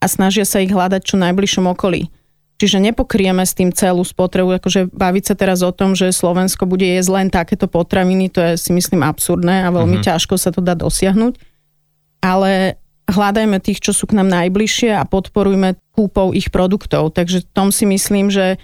a snažia sa ich hľadať čo najbližšom okolí. Čiže nepokrieme s tým celú spotrebu, akože baviť sa teraz o tom, že Slovensko bude jesť len takéto potraviny, to je si myslím absurdné a veľmi mm-hmm. ťažko sa to dá dosiahnuť. Ale hľadajme tých, čo sú k nám najbližšie a podporujme kúpou ich produktov. Takže tom si myslím, že e,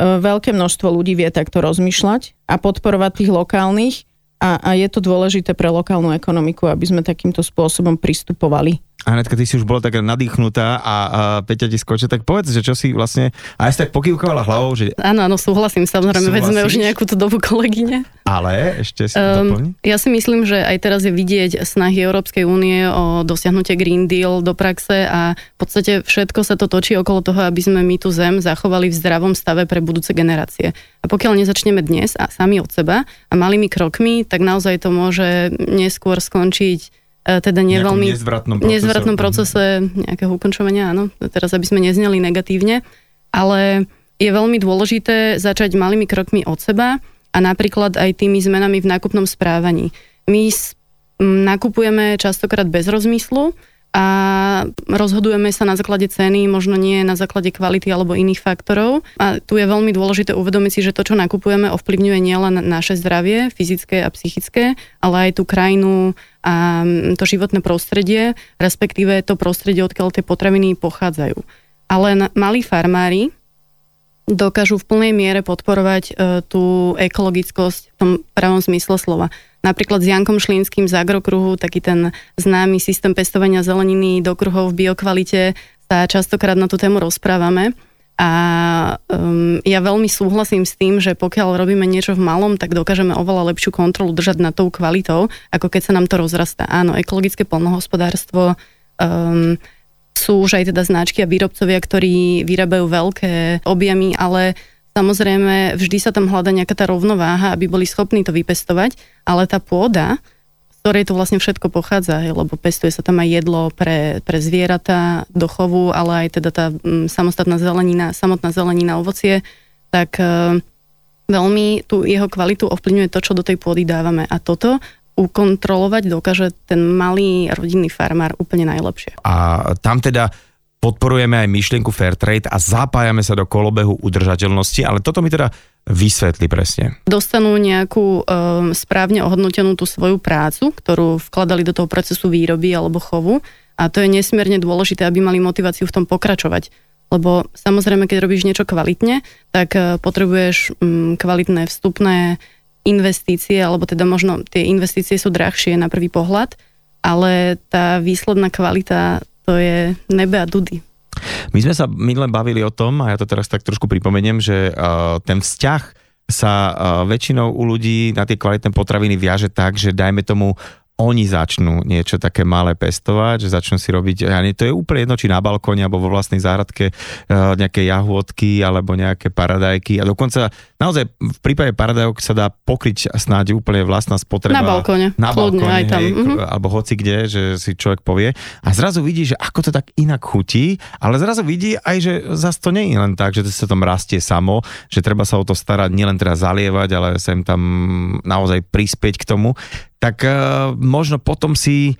veľké množstvo ľudí vie takto rozmýšľať a podporovať tých lokálnych a, a je to dôležité pre lokálnu ekonomiku, aby sme takýmto spôsobom pristupovali. Anetka, ty si už bola taká nadýchnutá a, a Peťa ti skočí, tak povedz, že čo si vlastne, a aj si tak pokývkovala hlavou, že... Áno, áno, súhlasím, samozrejme, veď sme už nejakú tú dobu kolegyne. Ale, ešte si um, Ja si myslím, že aj teraz je vidieť snahy Európskej únie o dosiahnutie Green Deal do praxe a v podstate všetko sa to točí okolo toho, aby sme my tú zem zachovali v zdravom stave pre budúce generácie. A pokiaľ nezačneme dnes a sami od seba a malými krokmi, tak naozaj to môže neskôr skončiť teda nie veľmi... nezvratnom procese. Nezvratnom procese nejakého ukončovania, áno. Teraz, aby sme nezneli negatívne. Ale je veľmi dôležité začať malými krokmi od seba a napríklad aj tými zmenami v nákupnom správaní. My nakupujeme častokrát bez rozmyslu, a rozhodujeme sa na základe ceny, možno nie na základe kvality alebo iných faktorov. A tu je veľmi dôležité uvedomiť si, že to, čo nakupujeme, ovplyvňuje nielen naše zdravie, fyzické a psychické, ale aj tú krajinu a to životné prostredie, respektíve to prostredie, odkiaľ tie potraviny pochádzajú. Ale malí farmári dokážu v plnej miere podporovať e, tú ekologickosť v tom pravom zmysle slova napríklad s Jankom Šlínským z Agrokruhu, taký ten známy systém pestovania zeleniny do kruhov v biokvalite, sa častokrát na tú tému rozprávame. A um, ja veľmi súhlasím s tým, že pokiaľ robíme niečo v malom, tak dokážeme oveľa lepšiu kontrolu držať nad tou kvalitou, ako keď sa nám to rozrastá. Áno, ekologické polnohospodárstvo um, sú už aj teda značky a výrobcovia, ktorí vyrábajú veľké objemy, ale Samozrejme, vždy sa tam hľada nejaká tá rovnováha, aby boli schopní to vypestovať, ale tá pôda, z ktorej to vlastne všetko pochádza, lebo pestuje sa tam aj jedlo pre, pre zvieratá do chovu, ale aj teda tá m, samostatná zelenina, samotná zelenina, ovocie, tak e, veľmi tú jeho kvalitu ovplyvňuje to, čo do tej pôdy dávame. A toto ukontrolovať dokáže ten malý rodinný farmár úplne najlepšie. A tam teda podporujeme aj myšlienku Fairtrade a zapájame sa do kolobehu udržateľnosti, ale toto mi teda vysvetli presne. Dostanú nejakú um, správne ohodnotenú tú svoju prácu, ktorú vkladali do toho procesu výroby alebo chovu a to je nesmierne dôležité, aby mali motiváciu v tom pokračovať. Lebo samozrejme, keď robíš niečo kvalitne, tak uh, potrebuješ um, kvalitné vstupné investície, alebo teda možno tie investície sú drahšie na prvý pohľad, ale tá výsledná kvalita to je nebe a dudy. My sme sa minule bavili o tom, a ja to teraz tak trošku pripomeniem, že uh, ten vzťah sa uh, väčšinou u ľudí na tie kvalitné potraviny viaže tak, že dajme tomu oni začnú niečo také malé pestovať, že začnú si robiť, ja nie, to je úplne jedno, či na balkóne alebo vo vlastnej záhradke uh, nejaké jahôdky alebo nejaké paradajky a dokonca naozaj v prípade paradajok sa dá pokryť snáď úplne vlastná spotreba. Na balkóne. Na balkóne, aj tam. Hej, mm-hmm. alebo hoci kde, že si človek povie a zrazu vidí, že ako to tak inak chutí, ale zrazu vidí aj, že zase to nie je len tak, že to sa tam rastie samo, že treba sa o to starať, nielen teda zalievať, ale sem tam naozaj prispieť k tomu tak uh, možno potom si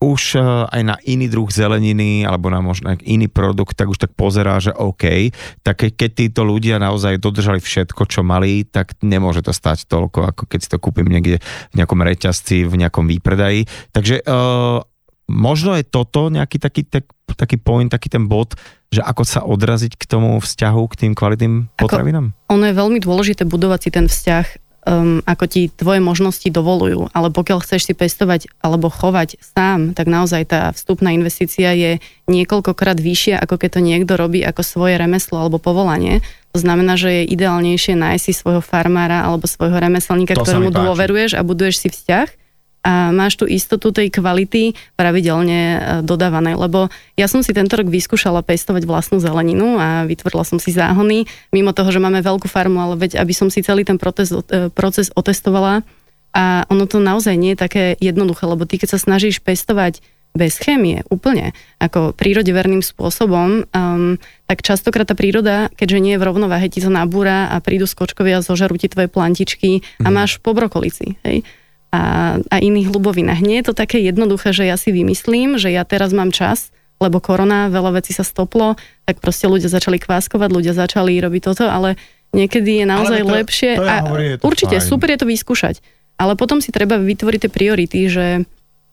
už uh, aj na iný druh zeleniny alebo na možno iný produkt, tak už tak pozerá, že OK, tak keď títo ľudia naozaj dodržali všetko, čo mali, tak nemôže to stať toľko, ako keď si to kúpim niekde v nejakom reťazci, v nejakom výpredaji. Takže uh, možno je toto nejaký taký, tak, taký point, taký ten bod, že ako sa odraziť k tomu vzťahu, k tým kvalitným potravinám? Ako, ono je veľmi dôležité budovať si ten vzťah um, ako ti tvoje možnosti dovolujú. Ale pokiaľ chceš si pestovať alebo chovať sám, tak naozaj tá vstupná investícia je niekoľkokrát vyššia, ako keď to niekto robí ako svoje remeslo alebo povolanie. To znamená, že je ideálnejšie nájsť si svojho farmára alebo svojho remeselníka, to ktorému dôveruješ a buduješ si vzťah, a máš tú istotu tej kvality pravidelne e, dodávanej, lebo ja som si tento rok vyskúšala pestovať vlastnú zeleninu a vytvorila som si záhony, mimo toho, že máme veľkú farmu, ale veď, aby som si celý ten proces, e, proces otestovala. A ono to naozaj nie je také jednoduché, lebo ty keď sa snažíš pestovať bez chémie, úplne, ako prírodeverným spôsobom, um, tak častokrát tá príroda, keďže nie je v rovnováhe, ti to nabúra a prídu skočkovia, zožarú ti tvoje plantičky a mhm. máš po brokolici, hej a, a iných hlubovinách. Nie je to také jednoduché, že ja si vymyslím, že ja teraz mám čas, lebo korona, veľa vecí sa stoplo, tak proste ľudia začali kváskovať, ľudia začali robiť toto, ale niekedy je naozaj to, lepšie. To ja a hovorí, je to určite, fajn. super je to vyskúšať. Ale potom si treba vytvoriť tie priority, že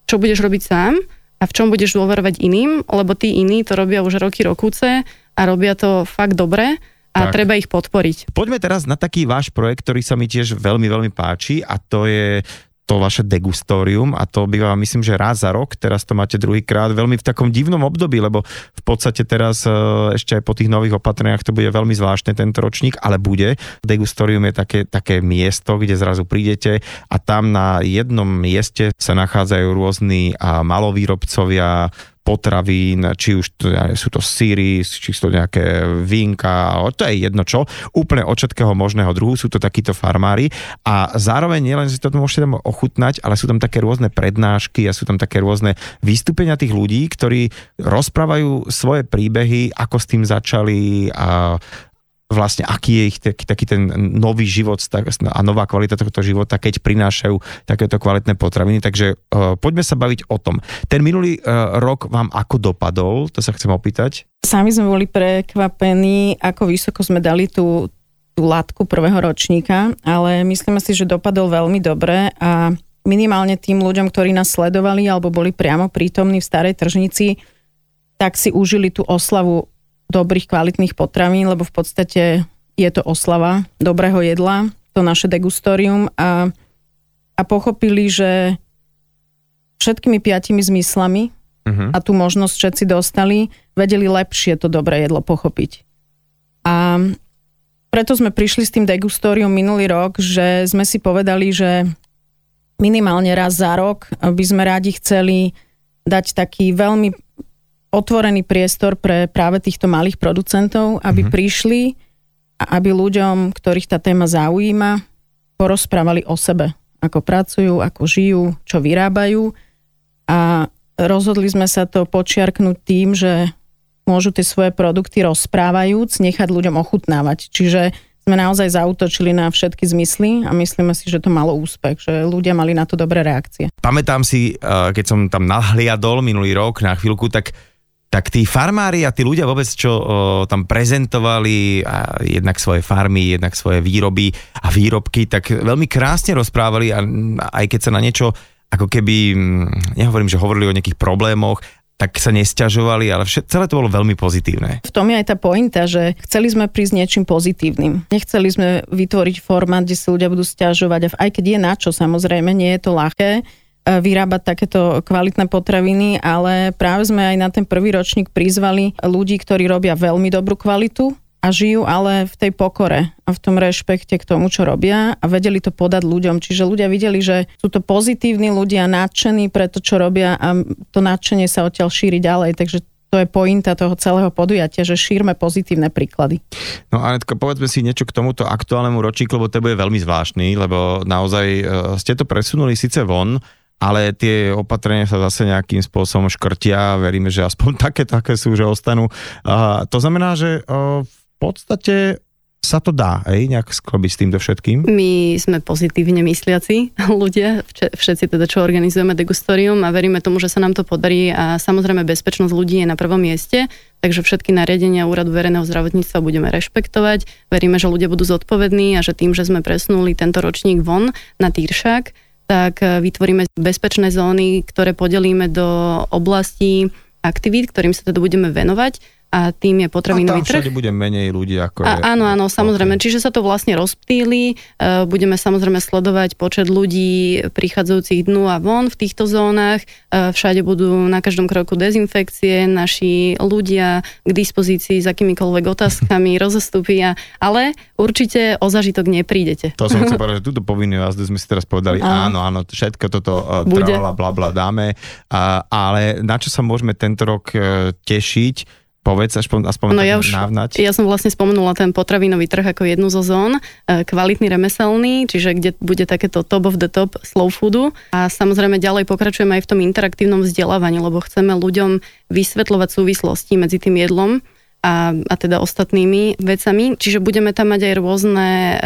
čo budeš robiť sám a v čom budeš dôverovať iným, lebo tí iní to robia už roky, rokúce a robia to fakt dobre a tak. treba ich podporiť. Poďme teraz na taký váš projekt, ktorý sa mi tiež veľmi, veľmi páči a to je to vaše degustórium a to býva, myslím, že raz za rok, teraz to máte druhýkrát, veľmi v takom divnom období, lebo v podstate teraz e, ešte aj po tých nových opatreniach to bude veľmi zvláštne tento ročník, ale bude. Degustórium je také, také miesto, kde zrazu prídete a tam na jednom mieste sa nachádzajú rôzni malovýrobcovia, potravín, či už to, sú to síry, či sú to nejaké vínka, to je jedno čo, úplne od všetkého možného druhu, sú to takíto farmári. A zároveň nielen si to môžete tam ochutnať, ale sú tam také rôzne prednášky a sú tam také rôzne vystúpenia tých ľudí, ktorí rozprávajú svoje príbehy, ako s tým začali a vlastne aký je ich taký, taký ten nový život a nová kvalita tohto života, keď prinášajú takéto kvalitné potraviny. Takže uh, poďme sa baviť o tom. Ten minulý uh, rok vám ako dopadol? To sa chcem opýtať. Sami sme boli prekvapení, ako vysoko sme dali tú, tú látku prvého ročníka, ale myslíme si, že dopadol veľmi dobre a minimálne tým ľuďom, ktorí nás sledovali alebo boli priamo prítomní v starej tržnici, tak si užili tú oslavu dobrých, kvalitných potravín, lebo v podstate je to oslava dobrého jedla, to naše degustorium a, a pochopili, že všetkými piatimi zmyslami uh-huh. a tú možnosť všetci dostali, vedeli lepšie to dobré jedlo pochopiť. A preto sme prišli s tým degustorium minulý rok, že sme si povedali, že minimálne raz za rok by sme radi chceli dať taký veľmi otvorený priestor pre práve týchto malých producentov, aby mm-hmm. prišli a aby ľuďom, ktorých tá téma zaujíma, porozprávali o sebe, ako pracujú, ako žijú, čo vyrábajú a rozhodli sme sa to počiarknúť tým, že môžu tie svoje produkty rozprávajúc nechať ľuďom ochutnávať. Čiže sme naozaj zautočili na všetky zmysly a myslíme si, že to malo úspech, že ľudia mali na to dobré reakcie. Pamätám si, eh, keď som tam nahliadol minulý rok na chvíľku, tak tak tí farmári a tí ľudia vôbec, čo o, tam prezentovali a jednak svoje farmy, jednak svoje výroby a výrobky, tak veľmi krásne rozprávali a aj keď sa na niečo ako keby, nehovorím, že hovorili o nejakých problémoch, tak sa nesťažovali, ale všet, celé to bolo veľmi pozitívne. V tom je aj tá pointa, že chceli sme prísť niečím pozitívnym. Nechceli sme vytvoriť formát, kde sa ľudia budú stiažovať, aj keď je na čo, samozrejme, nie je to ľahké, vyrábať takéto kvalitné potraviny, ale práve sme aj na ten prvý ročník prizvali ľudí, ktorí robia veľmi dobrú kvalitu a žijú ale v tej pokore a v tom rešpekte k tomu, čo robia a vedeli to podať ľuďom. Čiže ľudia videli, že sú to pozitívni ľudia, nadšení pre to, čo robia a to nadšenie sa odtiaľ šíri ďalej. Takže to je pointa toho celého podujatia, že šírme pozitívne príklady. No Anetka, povedzme si niečo k tomuto aktuálnemu ročníku, lebo to bude veľmi zvláštny, lebo naozaj e, ste to presunuli síce von, ale tie opatrenia sa zase nejakým spôsobom škrtia, veríme, že aspoň také, také sú, že ostanú. A to znamená, že v podstate sa to dá, hej, nejak sklobiť s týmto všetkým? My sme pozitívne mysliaci ľudia, všetci teda, čo organizujeme degustorium a veríme tomu, že sa nám to podarí a samozrejme bezpečnosť ľudí je na prvom mieste, takže všetky nariadenia Úradu verejného zdravotníctva budeme rešpektovať. Veríme, že ľudia budú zodpovední a že tým, že sme presunuli tento ročník von na Týršak, tak e, vytvoríme bezpečné zóny, ktoré podelíme do oblastí aktivít, ktorým sa teda budeme venovať a tým je potravinový trh. A tam bude menej ľudí ako a, je. Áno, áno, samozrejme. Okay. Čiže sa to vlastne rozptýli. E, budeme samozrejme sledovať počet ľudí prichádzajúcich dnu a von v týchto zónach. E, všade budú na každom kroku dezinfekcie, naši ľudia k dispozícii s akýmikoľvek otázkami, rozostupia, ale určite o zažitok neprídete. To som chcel povedať, že túto povinnú jazdu sme si teraz povedali, áno, áno, všetko toto uh, trvala, bla, bla, dáme, ale na čo sa môžeme tento rok tešiť, Povedz, aspoň, aspoň no ja už, návnať. Ja som vlastne spomenula ten potravinový trh ako jednu zo zón, e, kvalitný remeselný, čiže kde bude takéto top of the top slow foodu a samozrejme ďalej pokračujeme aj v tom interaktívnom vzdelávaní, lebo chceme ľuďom vysvetľovať súvislosti medzi tým jedlom a, a teda ostatnými vecami. Čiže budeme tam mať aj rôzne uh,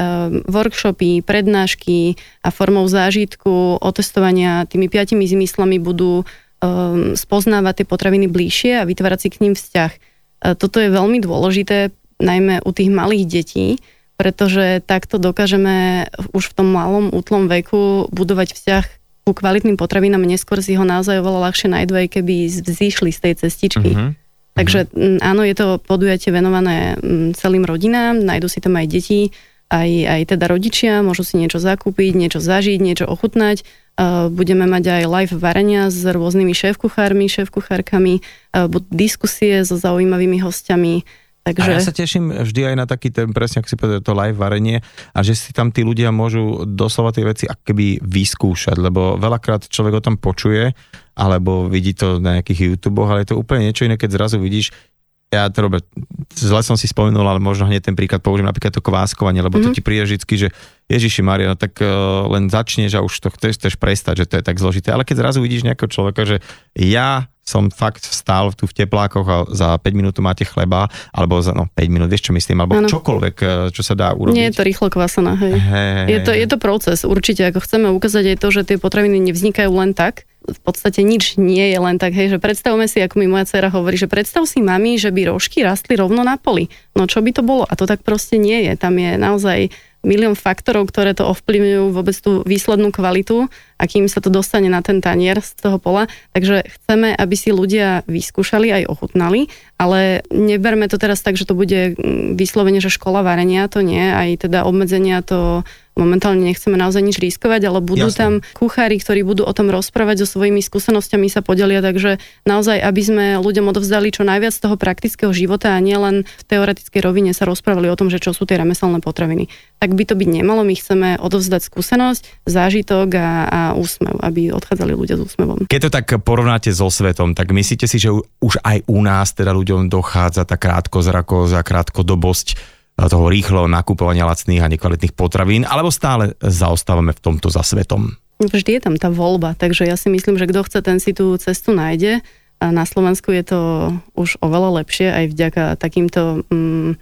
workshopy, prednášky a formou zážitku, otestovania tými piatimi zmyslami budú um, spoznávať tie potraviny bližšie a vytvárať si k ním vzťah. Toto je veľmi dôležité, najmä u tých malých detí, pretože takto dokážeme už v tom malom útlom veku budovať vzťah ku kvalitným potravinám. Neskôr si ho naozaj oveľa ľahšie nájdu, aj keby vzýšli z tej cestičky. Uh-huh. Takže áno, je to podujatie venované celým rodinám, nájdu si tam aj deti, aj, aj teda rodičia, môžu si niečo zakúpiť, niečo zažiť, niečo ochutnať budeme mať aj live varenia s rôznymi šéf-kuchármi, šéf-kuchárkami, budú diskusie so zaujímavými hostiami, Takže... A ja sa teším vždy aj na taký ten, presne ako si povedal, to live varenie a že si tam tí ľudia môžu doslova tie veci keby vyskúšať, lebo veľakrát človek o tom počuje alebo vidí to na nejakých YouTube, ale je to úplne niečo iné, keď zrazu vidíš, ja to robím, zle som si spomenul, ale možno hneď ten príklad použijem, napríklad to kváskovanie, lebo mm-hmm. to mhm. ti príde vždy, že Ježiši Maria, no tak uh, len začneš a už to chceš, chceš prestať, že to je tak zložité. Ale keď zrazu vidíš nejakého človeka, že ja som fakt vstal tu v teplákoch a za 5 minút máte chleba, alebo za no, 5 minút, vieš čo myslím, alebo ano. čokoľvek, e, čo sa dá urobiť. Nie je to rýchlo kvasené, hej. Hey. Je, to, je to proces, určite, ako chceme ukázať aj to, že tie potraviny nevznikajú len tak, v podstate nič nie je len tak, hej, že predstavme si, ako mi moja dcera hovorí, že predstav si mami, že by rožky rastli rovno na poli. No čo by to bolo? A to tak proste nie je. Tam je naozaj milión faktorov, ktoré to ovplyvňujú vôbec tú výslednú kvalitu a kým sa to dostane na ten tanier z toho pola. Takže chceme, aby si ľudia vyskúšali aj ochutnali, ale neberme to teraz tak, že to bude mm, vyslovene, že škola varenia, to nie, aj teda obmedzenia to momentálne nechceme naozaj nič riskovať, ale budú Jasne. tam kuchári, ktorí budú o tom rozprávať so svojimi skúsenostiami sa podelia, takže naozaj, aby sme ľuďom odovzdali čo najviac toho praktického života a nielen v teoretickej rovine sa rozprávali o tom, že čo sú tie remeselné potraviny. Tak by to byť nemalo, my chceme odovzdať skúsenosť, zážitok a, a úsmev, aby odchádzali ľudia s úsmevom. Keď to tak porovnáte so svetom, tak myslíte si, že už aj u nás teda ľuďom dochádza tá krátkozrakosť a krátkodobosť toho rýchleho nakupovania lacných a nekvalitných potravín, alebo stále zaostávame v tomto za svetom? Vždy je tam tá voľba, takže ja si myslím, že kto chce, ten si tú cestu nájde. A na Slovensku je to už oveľa lepšie aj vďaka takýmto mm,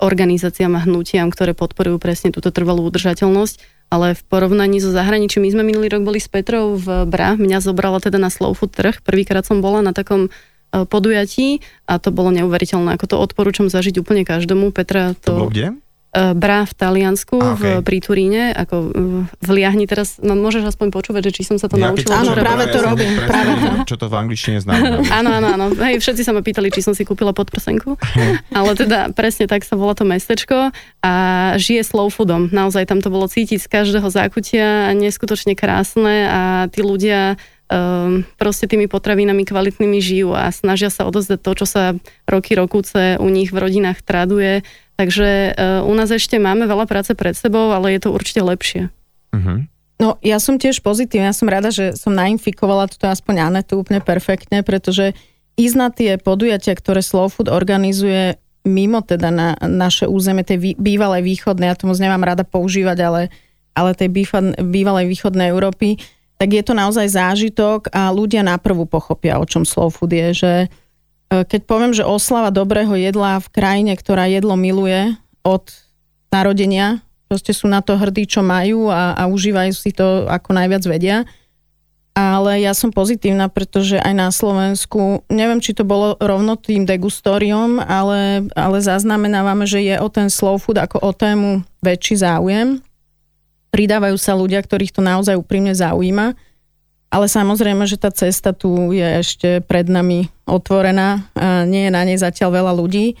organizáciám a hnutiam, ktoré podporujú presne túto trvalú udržateľnosť. Ale v porovnaní so zahraničím, my sme minulý rok boli s Petrou v Bra, mňa zobrala teda na Slow Food trh. Prvýkrát som bola na takom podujatí a to bolo neuveriteľné. Ako to odporúčam zažiť úplne každému. Petra to... To bolo kde? E, Brá v Taliansku, a, okay. v, pri Turíne, ako v Liahni teraz, no môžeš aspoň počúvať, že či som sa to ja, naučila. Áno, práve to robím. Práve. Čo to v angličtine znamená. áno, áno, áno. Hej, všetci sa ma pýtali, či som si kúpila podprsenku. Ale teda presne tak sa volá to mestečko a žije slow foodom. Naozaj tam to bolo cítiť z každého zákutia, neskutočne krásne a tí ľudia um, proste tými potravinami kvalitnými žijú a snažia sa odozdať to, čo sa roky, rokúce u nich v rodinách traduje. Takže uh, u nás ešte máme veľa práce pred sebou, ale je to určite lepšie. Uh-huh. No ja som tiež pozitívna, ja som rada, že som nainfikovala toto aspoň Anetu úplne perfektne, pretože ísť na tie podujatia, ktoré Slow Food organizuje mimo teda na naše územie, tej bývalej východnej, ja to moc nemám rada používať, ale, ale tej bývalej východnej Európy, tak je to naozaj zážitok a ľudia naprvu pochopia, o čom slow food je, že e, keď poviem, že oslava dobrého jedla v krajine, ktorá jedlo miluje od narodenia, proste sú na to hrdí, čo majú a, a užívajú si to ako najviac vedia. Ale ja som pozitívna, pretože aj na Slovensku, neviem, či to bolo rovno tým degustóriom, ale, ale zaznamenávame, že je o ten slow food ako o tému väčší záujem pridávajú sa ľudia, ktorých to naozaj úprimne zaujíma. Ale samozrejme, že tá cesta tu je ešte pred nami otvorená. Nie je na nej zatiaľ veľa ľudí,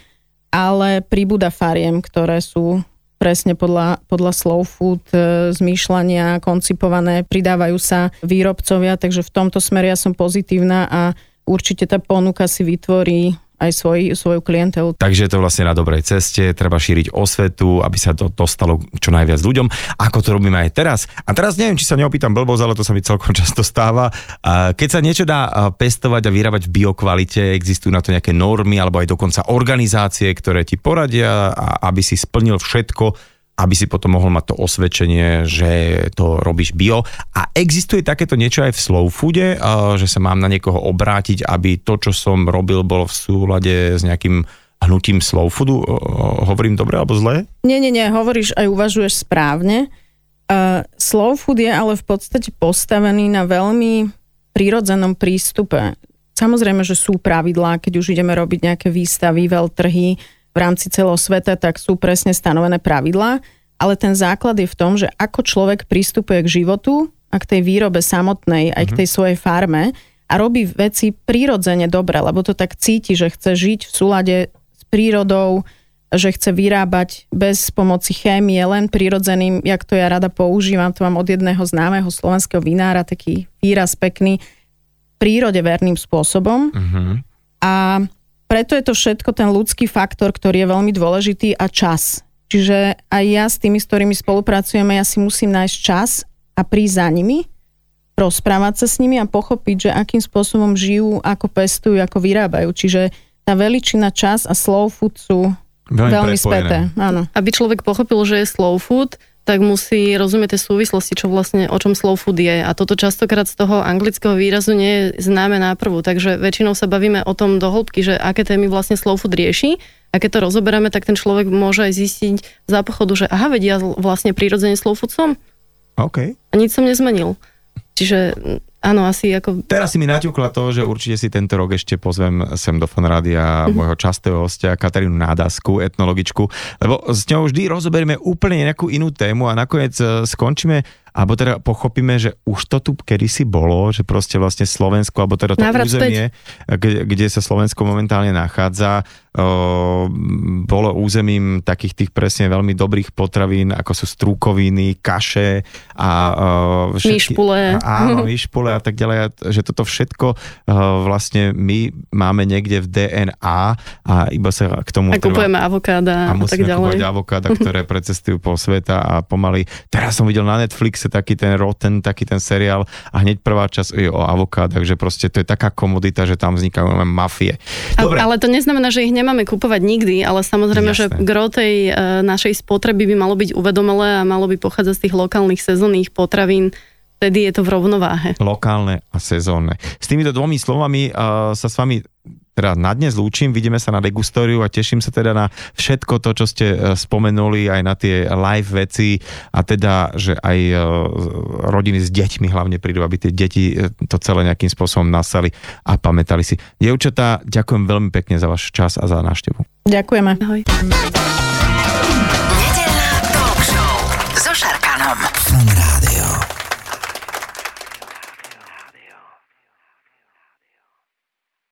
ale pribúda fariem, ktoré sú presne podľa, podľa slow food e, zmýšľania koncipované, pridávajú sa výrobcovia, takže v tomto smere ja som pozitívna a určite tá ponuka si vytvorí aj svoj, svoju klientelu. Takže je to vlastne na dobrej ceste, treba šíriť osvetu, aby sa to dostalo čo najviac ľuďom, ako to robíme aj teraz. A teraz neviem, či sa neopýtam blbosť, ale to sa mi celkom často stáva. Keď sa niečo dá pestovať a vyrábať v biokvalite, existujú na to nejaké normy alebo aj dokonca organizácie, ktoré ti poradia, aby si splnil všetko, aby si potom mohol mať to osvedčenie, že to robíš bio. A existuje takéto niečo aj v slow foode, že sa mám na niekoho obrátiť, aby to, čo som robil, bolo v súlade s nejakým hnutím slow foodu? Hovorím dobre alebo zle? Nie, nie, nie, hovoríš aj uvažuješ správne. Uh, slow food je ale v podstate postavený na veľmi prírodzenom prístupe. Samozrejme, že sú pravidlá, keď už ideme robiť nejaké výstavy, veľtrhy, v rámci celého sveta, tak sú presne stanovené pravidlá, ale ten základ je v tom, že ako človek pristupuje k životu a k tej výrobe samotnej, aj k mhm. tej svojej farme a robí veci prírodzene dobre, lebo to tak cíti, že chce žiť v súlade s prírodou, že chce vyrábať bez pomoci chémie, len prirodzeným, jak to ja rada používam, to mám od jedného známeho slovenského vinára, taký výraz pekný, prírode verným spôsobom. Uh-huh. A preto je to všetko ten ľudský faktor, ktorý je veľmi dôležitý a čas. Čiže aj ja s tými, s ktorými spolupracujeme, ja si musím nájsť čas a prísť za nimi, rozprávať sa s nimi a pochopiť, že akým spôsobom žijú, ako pestujú, ako vyrábajú. Čiže tá veličina, čas a slow food sú veľmi, veľmi späté. Áno. Aby človek pochopil, že je slow food, tak musí rozumieť tie súvislosti, čo vlastne, o čom slow food je. A toto častokrát z toho anglického výrazu nie je známe náprvu. Takže väčšinou sa bavíme o tom do hĺbky, že aké témy vlastne slow food rieši. A keď to rozoberáme, tak ten človek môže aj zistiť za pochodu, že aha, vedia vlastne prírodzene slow food som. OK. A nič som nezmenil. Čiže áno, asi ako... Teraz si mi naťukla to, že určite si tento rok ešte pozvem sem do Fanrádia mm-hmm. môjho častého hostia Katarínu Nádasku, etnologičku, lebo s ňou vždy rozoberieme úplne nejakú inú tému a nakoniec e, skončíme alebo teda pochopíme, že už to tu kedysi bolo, že proste vlastne Slovensko, alebo teda to Návrat územie, kde, kde sa Slovensko momentálne nachádza, o, bolo územím takých tých presne veľmi dobrých potravín, ako sú strúkoviny, kaše a o, všetky, myšpule. Áno, myšpule a tak ďalej, že toto všetko o, vlastne my máme niekde v DNA a iba sa k tomu... A kupujeme avokáda a, a tak ďalej. A avokáda, ktoré precestujú po sveta a pomaly... Teraz som videl na Netflix Netflixe taký ten Rotten, taký ten seriál a hneď prvá časť je o avokádach, že proste to je taká komodita, že tam vznikajú len mafie. Dobre. Ale, ale to neznamená, že ich nemáme kupovať nikdy, ale samozrejme, Jasné. že gro tej e, našej spotreby by malo byť uvedomelé a malo by pochádzať z tých lokálnych sezónnych potravín, vtedy je to v rovnováhe. Lokálne a sezónne. S týmito dvomi slovami uh, sa s vami teda na dnes lúčim, vidíme sa na degustóriu a teším sa teda na všetko to, čo ste e, spomenuli, aj na tie live veci a teda, že aj e, rodiny s deťmi hlavne prídu, aby tie deti e, to celé nejakým spôsobom nasali a pamätali si. Dievčatá, ďakujem veľmi pekne za váš čas a za návštevu. Ďakujeme. Ahoj. Nedelná talk show so Šarkanom.